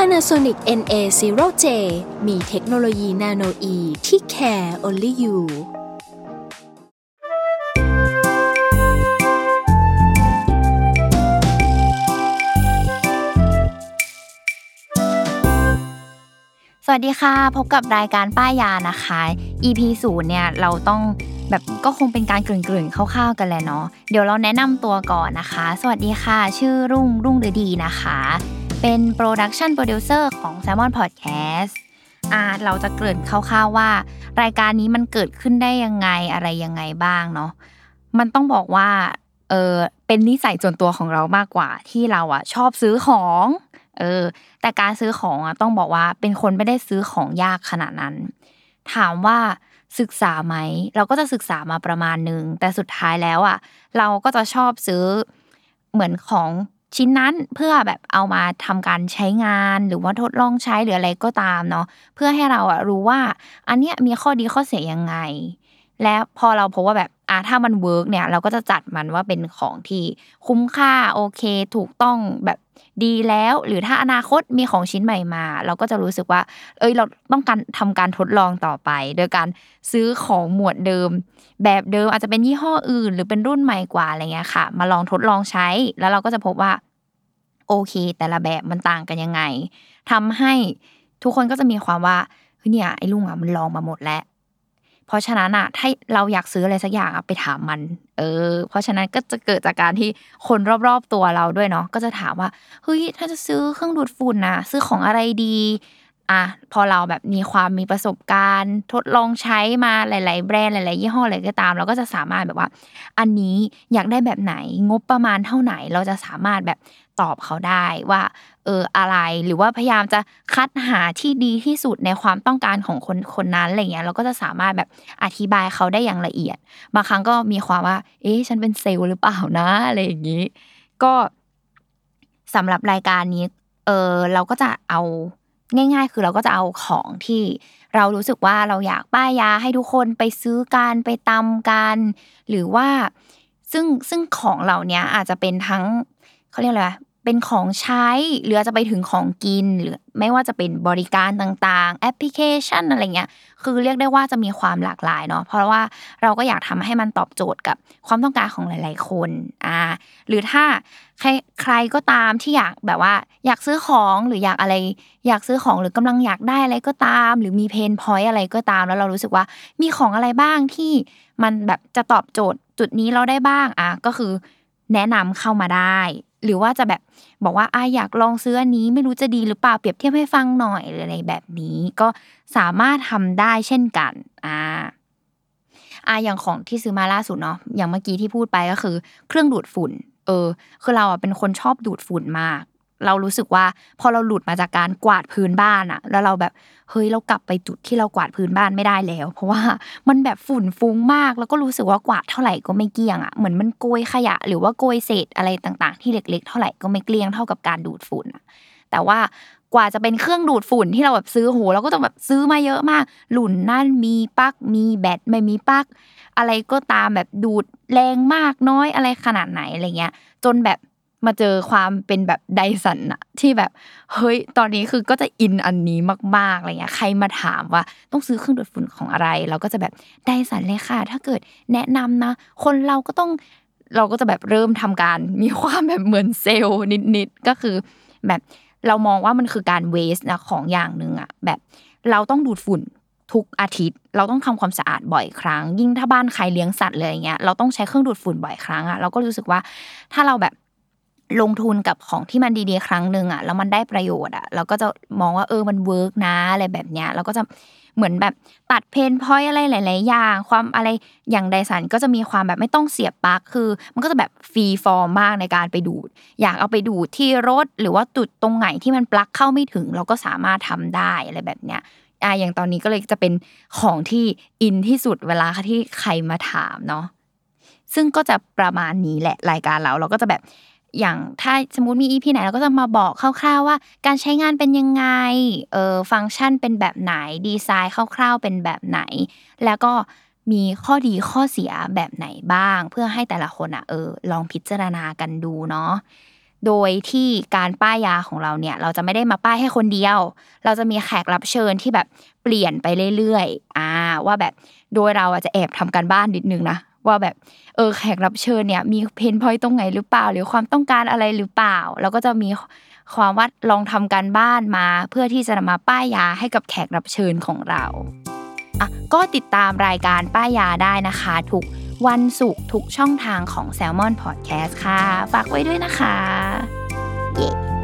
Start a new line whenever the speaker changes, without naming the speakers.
Panasonic NA0J มีเทคโนโลยีนาโนอีที่ care only you
สวัสดีค่ะ พบกับรายการป้ายยานะคะ EP ศูนย์เนี่ยเราต้องแบบก็คงเป็นการกลิ่นๆคร่าวๆกันแหละเนาะเดี๋ยวเราแนะนำตัวก่อนนะคะ สวัสดีค่ะ ชื่อรุ่งรุ่งฤดีนะคะ เป็น production producer ของ Salmon Podcast อ่าเราจะเกริ่นคร่าวๆว่า รายการนี้มันเกิดขึ้นได้ยังไงอะไรยังไงบ้างเนาะมันต้องบอกว่าเออเป็นนิสัยส่วนตัวของเรามากกว่าที่เราอะชอบซื้อของเออแต่การซื้อของอะต้องบอกว่าเป็นคนไม่ได้ซื้อของยากขนาดนั้น ถามว่าศึกษาไหม เราก็จะศึกษามาประมาณนึง แต่สุดท้ายแล้วอะ เราก็จะชอบซื้อเหมือนของ ชิ้นนั้นเพื่อแบบเอามาทำการใช้งานหรือว่าทดลองใช้หรืออะไรก็ตามเนาะเพื่อให้เราอะรู้ว่า อันเนี้ยมีข้อดีข้อเสียยังไง และพอเราพบว่าแบบ อะถ้ามัน work เนี่ยเราก็จะจัดมันว่าเป็นของที่คุ้มค่าโอเคถูกต้องแบบดีแล้ว หรือถ้าอนาคตมีของชิ้นใหม่มา เราก็จะรู้สึกว่า เอ้ยเราต้องการทำการทดลองต่อไป โดยการซื้อของหมวดเดิม แบบเดิมอาจจะเป็นยี่ห้ออื่น หรือเป็นรุ่นใหม่กว่าอะไรเงี้ยค่ะ มาลองทดลองใช้ แล้วเราก็จะพบว่าโอเค แต่ละแบบมันต่างกันยังไงทำให้ทุกคนก็จะมีความว่าเฮ้ยเนี่ยไอ้ลุงอะมันลองมาหมดแล้ว เพราะฉะนั้นอะถ้าเราอยากซื้ออะไรสักอย่างอะไปถามมัน เออ เพราะฉะนั้นก็จะเกิดจากการที่คนรอบๆตัวเราด้วยเนาะก็จะถามว่าเฮ้ยถ้าจะซื้อเครื่องดูดฝุ่นนะซื้อของอะไรดี อะพอเราแบบมีความมีประสบการณ์ ทดลองใช้มาหลาย ๆ แบรนด์หลาย ๆ ยี่ห้ออะไรก็ตาม เราก็จะสามารถแบบว่า อันนี้อยากได้แบบไหนงบประมาณเท่าไหน เราจะสามารถแบบตอบเขาได้ว่า เอออะไรหรือว่าพยายามจะคัดหาที่ดีที่สุดในความต้องการของคนคนนั้นอะไรเงี้ยเราก็จะสามารถแบบอธิบายเขาได้อย่างละเอียด บางครั้งก็มีความว่า เอ๊ะฉันเป็นเซลล์หรือเปล่านะอะไรอย่างนี้ ก็สำหรับรายการนี้เออเราก็จะเอา ง่าย ๆ คือเราก็จะเอาของที่เรารู้สึกว่าเราอยากป้ายยาให้ทุกคนไปซื้อกันไปตำกัน หรือว่าซึ่งซึ่งของเหล่านี้อาจจะเป็นทั้งเขาเรียกอะไร เป็นของใช้หรือจจะไปถึงของกินหรือไม่ว่าจะเป็นบริการต่างๆ แอปพลิเคชันอะไรเงี้ยคือเรียกได้ว่าจะมีความหลากหลายเนาะเพราะว่าเราก็อยากทำให้มันตอบโจทย์กับความต้องการของหลาย ๆ คนอ่าหรือถ้าใครใครก็ตามที่อยากแบบว่า อยากซื้อของหรืออยากอะไร อยากซื้อของหรือกำลังอยากได้อะไรก็ตาม หรือมีเพนพอยต์อะไรก็ตาม แล้วเรารู้สึกว่ามีของอะไรบ้างที่มันแบบจะตอบโจทย์จุดนี้เราได้บ้างอะก็คือแนะนำเข้ามาได้ หรือว่าจะแบบบอกว่าอาอยากลองซื้ออันนี้ไม่รู้จะดีหรือเปล่าเปรียบเทียบให้ฟังหน่อยหรืออะไรแบบนี้ ก็สามารถทำได้เช่นกันอ่าอาอย่างของที่ซื้อมาล่าสุดเนาะอย่างเมื่อกี้ที่พูดไปก็คือ เครื่องดูดฝุ่น เออ คือเราอะเป็นคนชอบดูดฝุ่นมาก เรารู้สึกว่า พอเราหลุดมาจากการกวาดพื้นบ้านอะแล้วเราแบบเฮ้ยเรากลับไปจุดที่เรากวาดพื้นบ้านไม่ได้แล้ว เพราะว่ามันแบบฝุ่นฟุ้งมาก แล้วก็รู้สึกว่ากวาดเท่าไหร่ก็ไม่เกลี้ยงอะเหมือนมันโกยขยะ หรือว่าโกยเศษอะไรต่าง ๆ ที่เล็ก ๆ เท่าไหร่ก็ไม่เกลี้ยงเท่ากับการดูดฝุ่นอะแต่ว่ากว่าจะเป็นเครื่องดูดฝุ่นที่เราแบบซื้อโหเราก็ต้องแบบซื้อมาเยอะมาก หลุนนั่นมีปลั๊กมีแบตไม่มีปลั๊กอะไรก็ตามแบบดูดแรงมากน้อยอะไรขนาดไหนอะไรเงี้ย จนแบบ มาเจอความเป็นแบบไดสันอะที่แบบเฮ้ยตอนนี้คือก็จะอินอันนี้มากๆอะไรเงี้ยใครมาถามว่าต้องซื้อเครื่องดูดฝุ่นของอะไร เราก็จะแบบไดสันเลยค่ะ ถ้าเกิดแนะนำนะ คนเราก็ต้องเราก็จะแบบเริ่มทำการมีความแบบเหมือนเซลล์นิดๆก็คือ แบบเรามองว่ามันคือการเวสนะของอย่างหนึ่งอะแบบเราต้องดูดฝุ่นทุกอาทิตย์ เราต้องทำความสะอาดบ่อยครั้ง ยิ่งถ้าบ้านใครเลี้ยงสัตว์เลยอย่างเงี้ยเราต้องใช้เครื่องดูดฝุ่นบ่อยครั้งอะเราก็รู้สึกว่าถ้าเราแบบ ลงทุนกับของที่มันดีๆ ครั้งหนึ่งอะแล้วมันได้ประโยชน์อะเราก็จะมองว่าเออมัน work นะอะไรแบบเนี้ยเราก็จะเหมือนแบบตัด pain point อะไรหลาย ๆ อย่าง ความอะไรอย่างไดสันก็จะมีความแบบไม่ต้องเสียบปลั๊กคือ มันก็จะแบบฟรีฟอร์มมากในการไปดูด อยากเอาไปดูดที่รถหรือว่าจุดตรงไหนที่มันปลั๊กเข้าไม่ถึง เราก็สามารถทำได้อะไรแบบเนี้ยอะอย่างตอนนี้ก็เลยจะเป็นของที่อินที่สุดเวลาที่ใครมาถามเนาะซึ่งก็จะประมาณนี้แหละรายการเราเราก็จะแบบ อย่างถ้าสมมติมีอีพีไหนเราก็จะมาบอกคร่าว ๆ ว่า การใช้งานเป็นยังไงเออฟังก์ชันเป็นแบบไหนดีไซน์คร่าว ๆ เป็นแบบไหน แล้วก็มีข้อดีข้อเสียแบบไหนบ้าง เพื่อให้แต่ละคนอะเออลองพิจารณากันดูเนาะโดยที่การป้ายยาของเราเนี่ย เราจะไม่ได้มาป้ายให้คนเดียว เราจะมีแขกรับเชิญที่แบบเปลี่ยนไปเรื่อยๆอ่าว่าแบบโดยเราอาจจะแอบทำการบ้านนิดนึงนะ ว่าแบบเออแขกรับเชิญเนี่ยมีเพนพอยตรงไหนหรือเปล่า หรือความต้องการอะไรหรือเปล่า แล้วก็จะมีความว่าลองทำการบ้านมา เพื่อที่จะมาป้ายยาให้กับแขกรับเชิญของเราอะก็ติดตามรายการป้ายยาได้นะคะทุกวันศุกร์ทุกช่องทางของ Salmon Podcast ค่ะ ฝากไว้ด้วยนะคะ เย้